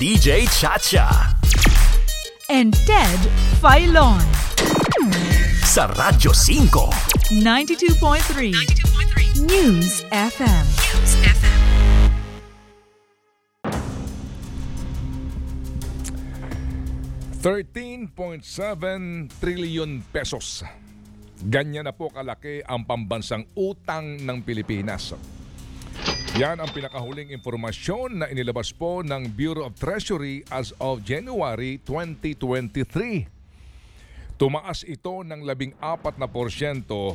DJ Chacha. and Ted Filon. Sa Radyo 5. 92.3 News FM. 13.7 trillion pesos. Ganyan na po kalaki ang pambansang utang ng Pilipinas. Yan ang pinakahuling informasyon na inilabas po ng Bureau of Treasury as of January 2023. Tumaas ito ng 14%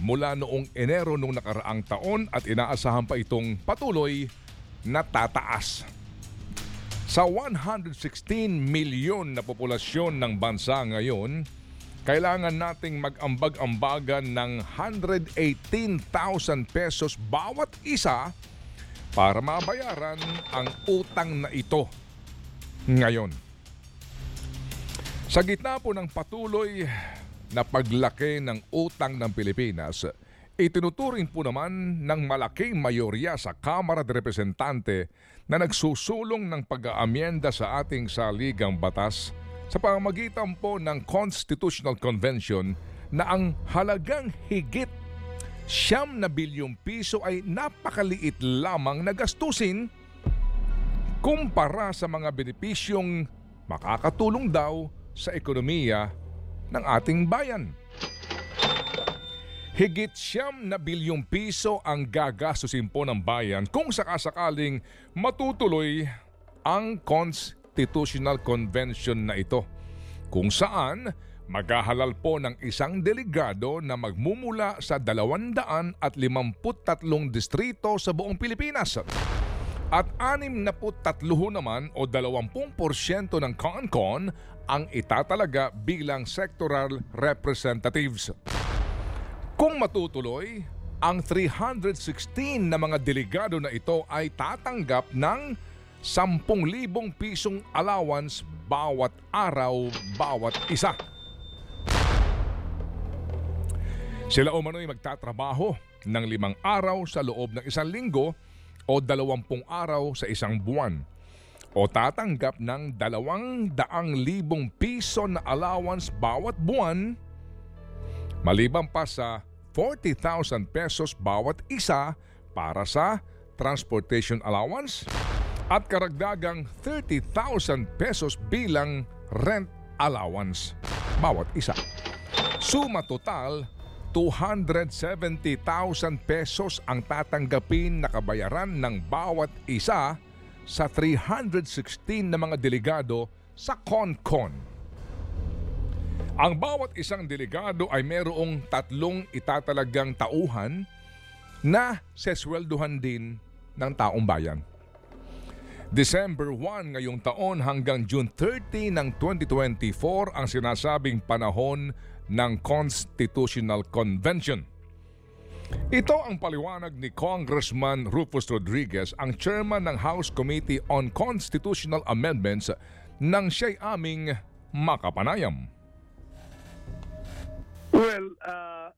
mula noong Enero noong nakaraang taon at inaasahan pa itong patuloy na tataas. Sa 116 milyon na populasyon ng bansa ngayon, kailangan nating mag-ambag-ambagan ng 118,000 pesos bawat isa para mabayaran ang utang na ito ngayon. Sa gitna po ng patuloy na paglaki ng utang ng Pilipinas, itinuturing po naman ng malaking mayorya sa Kamara de Representante na nagsusulong ng pag-aamyenda sa ating saligang batas sa pamamagitan po ng Constitutional Convention na ang halagang higit siyam na bilyong piso ay napakaliit lamang na gastusin kumpara sa mga benepisyong makakatulong daw sa ekonomiya ng ating bayan. Higit siyam na bilyong piso ang gagastusin po ng bayan kung sakasakaling matutuloy ang Constitutional Convention na ito kung saan maghahalal po ng isang delegado na magmumula sa 253 distrito sa buong Pilipinas. At 63 naman o 20% ng CONCON ang itatalaga bilang sectoral representatives. Kung matutuloy, ang 316 na mga delegado na ito ay tatanggap ng 10,000 pisong allowance bawat araw, bawat isa. Sila umano'y magtatrabaho ng limang araw sa loob ng isang linggo o dalawampung araw sa isang buwan o tatanggap ng dalawang daang libong piso na allowance bawat buwan maliban pa sa 40,000 pesos bawat isa para sa transportation allowance at karagdagang 30,000 pesos bilang rent allowance bawat isa. Suma total 270,000 pesos ang tatanggapin na kabayaran ng bawat isa sa 316 na mga delegado sa CONCON. Ang bawat isang delegado ay mayroong tatlong itatalagang tauhan na sesweldohan din ng taong bayan. December 1 ngayong taon hanggang June 30 ng 2024 ang sinasabing panahon ng Constitutional Convention. Ito ang paliwanag ni Congressman Rufus Rodriguez, ang chairman ng House Committee on Constitutional Amendments nang siya'y aming makapanayam. Well, uh,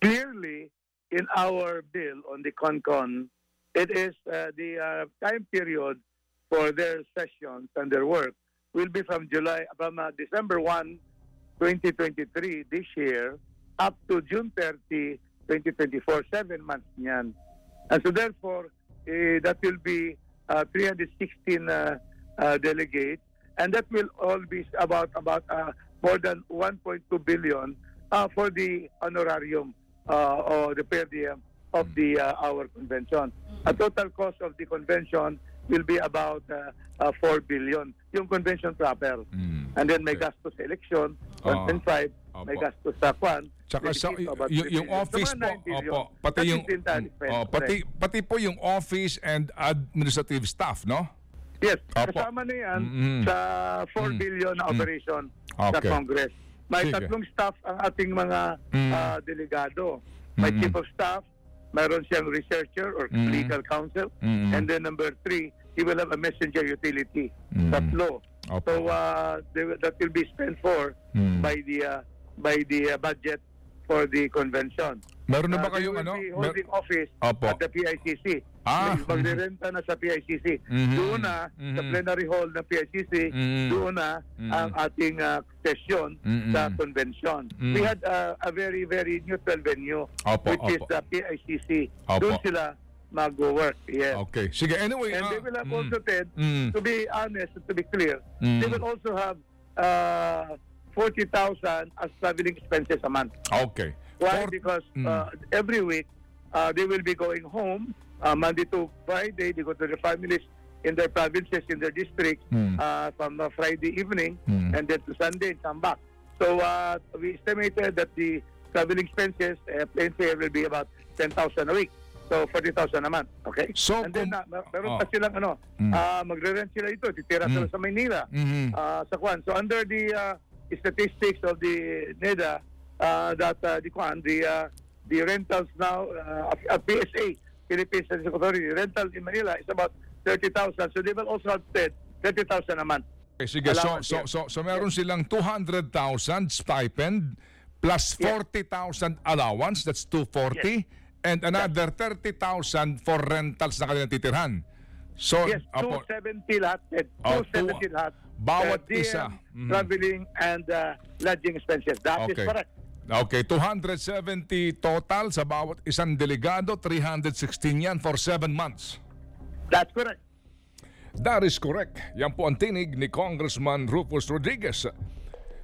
clearly, in our bill on the CONCON, it is uh, the uh, time period for their sessions and their work will be from July, from uh, December 1, 2023, this year, up to June 30, 2024, seven months niyan. And so therefore, eh, that will be uh, 316 uh, uh, delegates, and that will all be about about uh, more than 1.2 billion uh, for the honorarium uh, or the per diem of the uh, our convention. A total cost of the convention will be about uh, uh, 4 billion, yung convention proper. Mm, And then may okay. gastos sa election, Oo. 1.5, may Opo. gastos sa kwan. Tsaka sa, about yung, 3 yung office po, mga 9 billion. opo, pati yung oh, pati pati po yung office and administrative staff, no? Yes, Opo. kasama na yan Mm-mm. sa 4 Mm. billion na Mm. operation sa Okay. Congress. May Sige. tatlong staff ang ating mga Mm. ah, delegado. May Mm-mm. chief of staff, mayroon siyang researcher or Mm. legal counsel, Mm-mm. and then number three, he will have a messenger utility. Mm. Tatlo. Opo. So uh, they that will be spent for Mm. by the uh, by the uh, budget for the convention. Meron na ba Uh, they kayong will ano? be Mer- holding office Opo. at the PICC. Ah. Magrerenta na sa PICC. Mhm. Doon na, sa Mhm. plenary hall ng PICC, Mhm. doon na Mhm. ang ating uh, session Mhm. sa convention. Mhm. We had uh, a very, very neutral venue, Opo, which is opo. the PICC. Opo. Doon sila mag-work. Yes. Okay. Sige, anyway. And ah, they will have mm, also, Ted, mm, to be honest to be clear, Mm. they will also have uh, 40,000 as traveling expenses a month. Okay. Why? Four- Because Mm. uh, every week uh, they will be going home uh, Monday to Friday. They go to their families in their provinces, in their districts Mm. uh, from uh, Friday evening Mm. and then to Sunday and come back. So uh, we estimated that the traveling expenses, uh, plane fare will be about 10,000 a week. So 40,000 a month. Okay? So, and then uh, mer- meron oh. pa silang ano, Mm. uh, magre-rent sila ito, titira sila Mm. sa Maynila Mhm. uh, sa Kwan. So under the uh, statistics of the NEDA, uh, that uh, the the uh, the rentals now, uh, of PSA, Philippine Statistics Authority, rental in Manila is about 30,000. So they will also have paid 30,000 a month. Okay, sige. So, so, yes. so, so meron silang 200,000 stipend plus Yes. 40,000 allowance, that's 240, and another 30,000 for rentals na kanilang titirhan. So, Yes, apo, 270 lahat. Ted. Oh, 270 two- lahat. Bawat DM, isa. Mhm. Traveling and uh, lodging expenses. That is Okay. correct. Okay, 270 total sa bawat isang delegado, 316 yan for 7 months. That's correct. That is correct. Yan po ang tinig ni Congressman Rufus Rodriguez.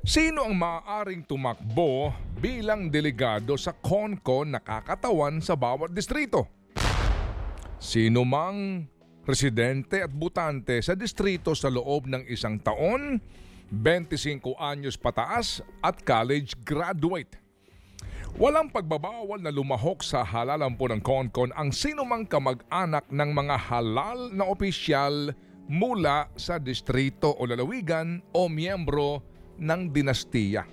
Sino ang maaaring tumakbo bilang delegado sa CONCON na kakatawan sa bawat distrito? Sino mang residente at butante sa distrito sa loob ng isang taon, 25 anyos pataas at college graduate. Walang pagbabawal na lumahok sa halalan po ng CONCON ang sinumang kamag-anak ng mga halal na opisyal mula sa distrito o lalawigan o miyembro ng dinastiya.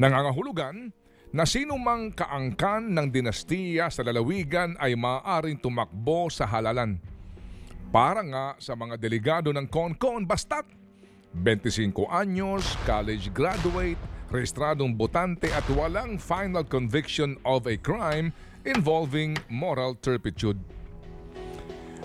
Nangangahulugan na sinumang kaangkan ng dinastiya sa lalawigan ay maaaring tumakbo sa halalan. Para nga sa mga delegado ng CONCON basta't 25 anyos, college graduate, rehistradong botante at walang final conviction of a crime involving moral turpitude.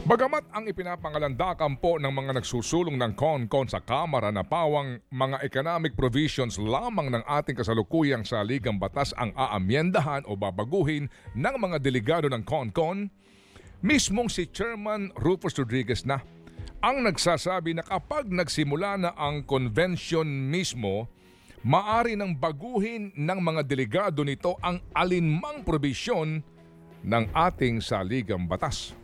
Bagamat ang ipinapangalandakan po ng mga nagsusulong ng CONCON sa Kamara na pawang mga economic provisions lamang ng ating kasalukuyang sa Ligang Batas ang aamyendahan o babaguhin ng mga delegado ng CONCON, mismong si Chairman Rufus Rodriguez na ang nagsasabi na kapag nagsimula na ang convention mismo, maari nang baguhin ng mga delegado nito ang alinmang probisyon ng ating saligang batas.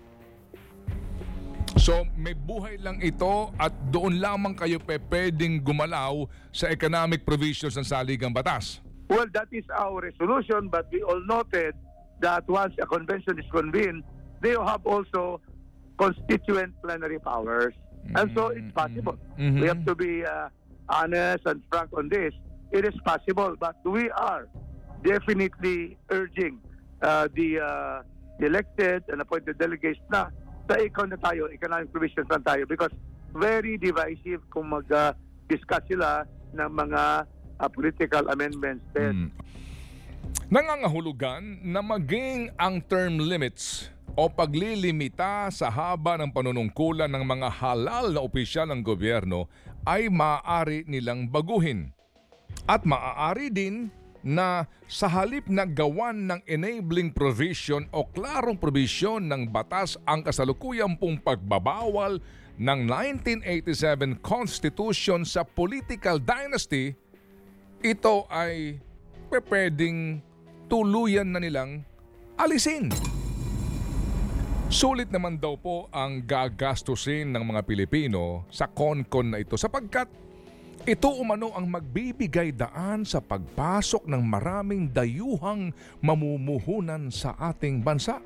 So may buhay lang ito at doon lamang kayo pe pwedeng gumalaw sa economic provisions ng saligang batas. Well, that is our resolution, but we all noted that once a convention is convened, they have also constituent plenary powers. And so it's possible. Mhm. We have to be uh, honest and frank on this. It is possible, but we are definitely urging uh, the, uh, the elected and appointed delegates na sa ikaw na tayo, economic provisions lang tayo because very divisive kung mag-discuss sila ng mga uh, political amendments. Then, Mm. Nangangahulugan na maging ang term limits o paglilimita sa haba ng panunungkulan ng mga halal na opisyal ng gobyerno ay maaari nilang baguhin. At maaari din na sa halip na gawan ng enabling provision o klarong provision ng batas ang kasalukuyang pong pagbabawal ng 1987 Constitution sa political dynasty, ito ay pwedeng tuluyan na nilang alisin. Sulit naman daw po ang gagastusin ng mga Pilipino sa konkon na ito sapagkat ito umano ang magbibigay daan sa pagpasok ng maraming dayuhang mamumuhunan sa ating bansa.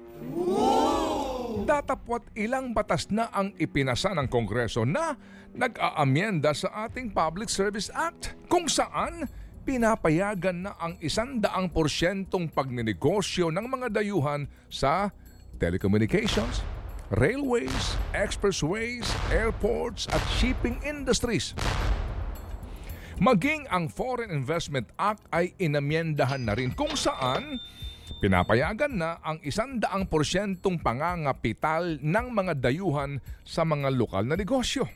Datapwat ilang batas na ang ipinasa ng Kongreso na nag-aamyenda sa ating Public Service Act kung saan pinapayagan na ang isandaang porsyentong pagninegosyo ng mga dayuhan sa telecommunications, railways, expressways, airports at shipping industries. Maging ang Foreign Investment Act ay inamyendahan na rin kung saan pinapayagan na ang isandaang porsyentong pangangapital ng mga dayuhan sa mga lokal na negosyo.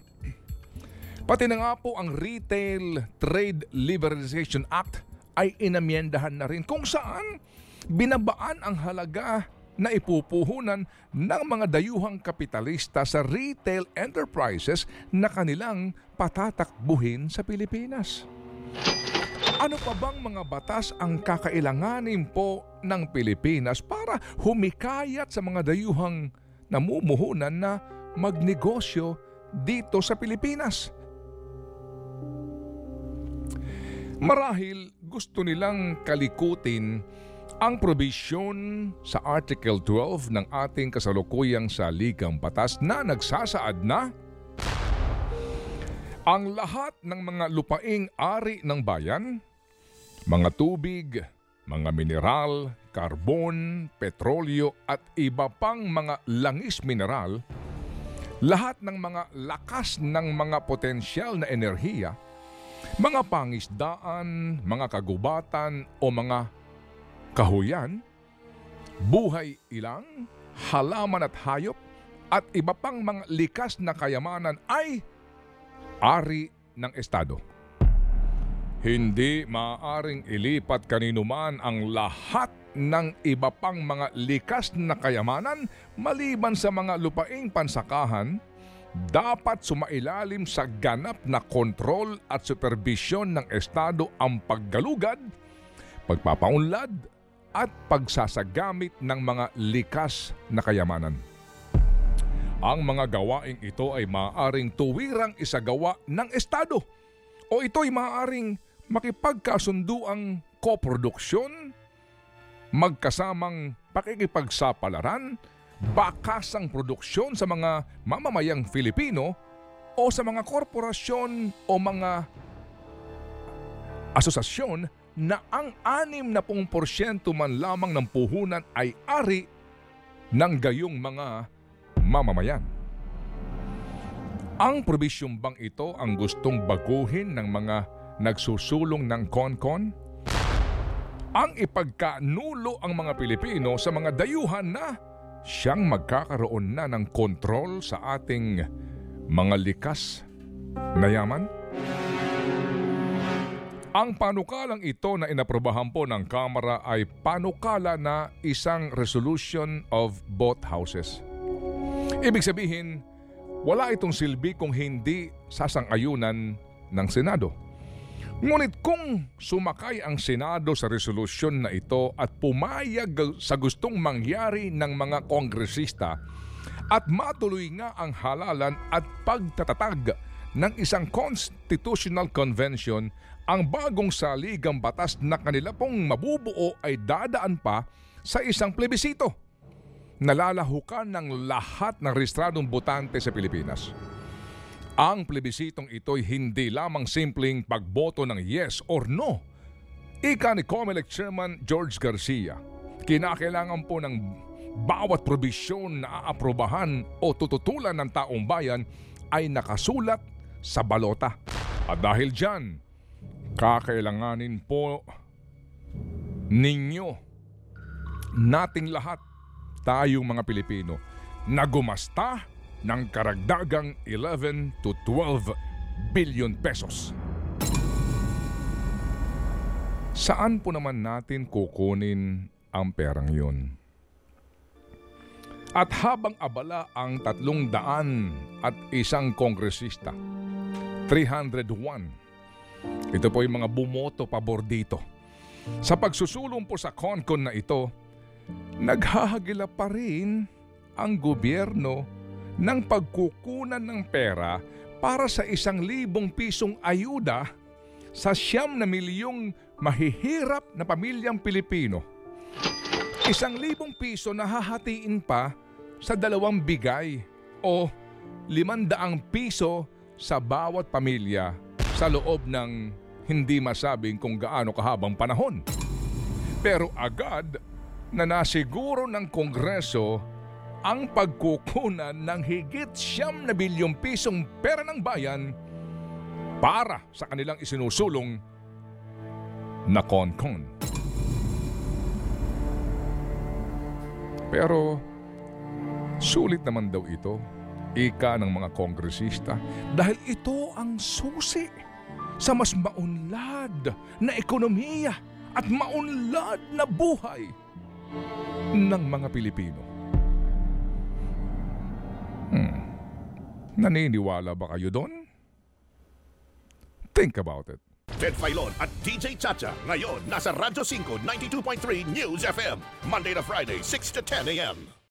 Pati na nga po ang Retail Trade Liberalization Act ay inamyendahan na rin kung saan binabaan ang halaga na ipupuhunan ng mga dayuhang kapitalista sa retail enterprises na kanilang patatakbuhin sa Pilipinas. Ano pa bang mga batas ang kakailanganin po ng Pilipinas para humikayat sa mga dayuhang namumuhunan na magnegosyo dito sa Pilipinas? Marahil gusto nilang kalikutin ang probisyon sa Article 12 ng ating kasalukuyang saligang batas na nagsasaad na ang lahat ng mga lupaing ari ng bayan, mga tubig, mga mineral, karbon, petrolyo at iba pang mga langis mineral, lahat ng mga lakas ng mga potensyal na enerhiya, mga pangisdaan, mga kagubatan o mga kahuyan, buhay ilang, halaman at hayop, at iba pang mga likas na kayamanan ay ari ng Estado. Hindi maaaring ilipat kanino man ang lahat ng iba pang mga likas na kayamanan maliban sa mga lupaing pansakahan, dapat sumailalim sa ganap na kontrol at superbisyon ng Estado ang paggalugad, pagpapaunlad at pagsasagamit ng mga likas na kayamanan. Ang mga gawaing ito ay maaaring tuwirang isagawa ng Estado. O ito'y maaaring makipagkasunduang koproduksyon, magkasamang pakikipagsapalaran, bakasang produksyon sa mga mamamayang Filipino o sa mga korporasyon o mga asosasyon na ang 60% man lamang ng puhunan ay ari ng gayong mga mamamayan. Ang probisyong bang ito ang gustong baguhin ng mga nagsusulong ng konkon? Ang ipagkanulo ang mga Pilipino sa mga dayuhan na siyang magkakaroon na ng kontrol sa ating mga likas na yaman? Ang panukalang ito na inaprobahan po ng Kamara ay panukala na isang resolution of both houses. Ibig sabihin, wala itong silbi kung hindi sasang-ayunan ng Senado. Ngunit kung sumakay ang Senado sa resolusyon na ito at pumayag sa gustong mangyari ng mga kongresista at matuloy nga ang halalan at pagtatatag ng isang constitutional convention, ang bagong saligang batas na kanila pong mabubuo ay dadaan pa sa isang plebisito. Nalalahukan ng lahat ng rehistradong botante sa Pilipinas. Ang plebisitong ito'y hindi lamang simpleng pagboto ng yes or no. Ika ni COMELEC Chairman George Garcia, kinakailangan po ng bawat probisyon na aaprobahan o tututulan ng taong bayan ay nakasulat sa balota. At dahil dyan, kakailanganin po ninyo, nating lahat, tayong mga Pilipino, na gumasta ng karagdagang 11 to 12 billion pesos. Saan po naman natin kukunin ang perang yun? At habang abala ang tatlong daan at isang kongresista, 301, ito po yung mga bumoto pabor dito. Sa pagsusulong po sa konkon na ito, naghahagila pa rin ang gobyerno ng pagkukunan ng pera para sa isang libong pisong ayuda sa siyam na milyong mahihirap na pamilyang Pilipino. Isang libong piso na hahatiin pa sa dalawang bigay o limandaang piso sa bawat pamilya sa loob ng hindi masabing kung gaano kahabang panahon. Pero agad na nasiguro ng Kongreso ang pagkukunan ng higit siyam na bilyong pisong pera ng bayan para sa kanilang isinusulong na konkon. Pero sulit naman daw ito, ika ng mga kongresista, dahil ito ang susi sa mas maunlad na ekonomiya at maunlad na buhay ng mga Pilipino. Hmm. Naniniwala ba kayo doon? Think about it. Ted Filon at DJ Chacha. Ngayon, nasa Radyo 5, 92.3 News FM. Monday to Friday, 6 to 10 a.m.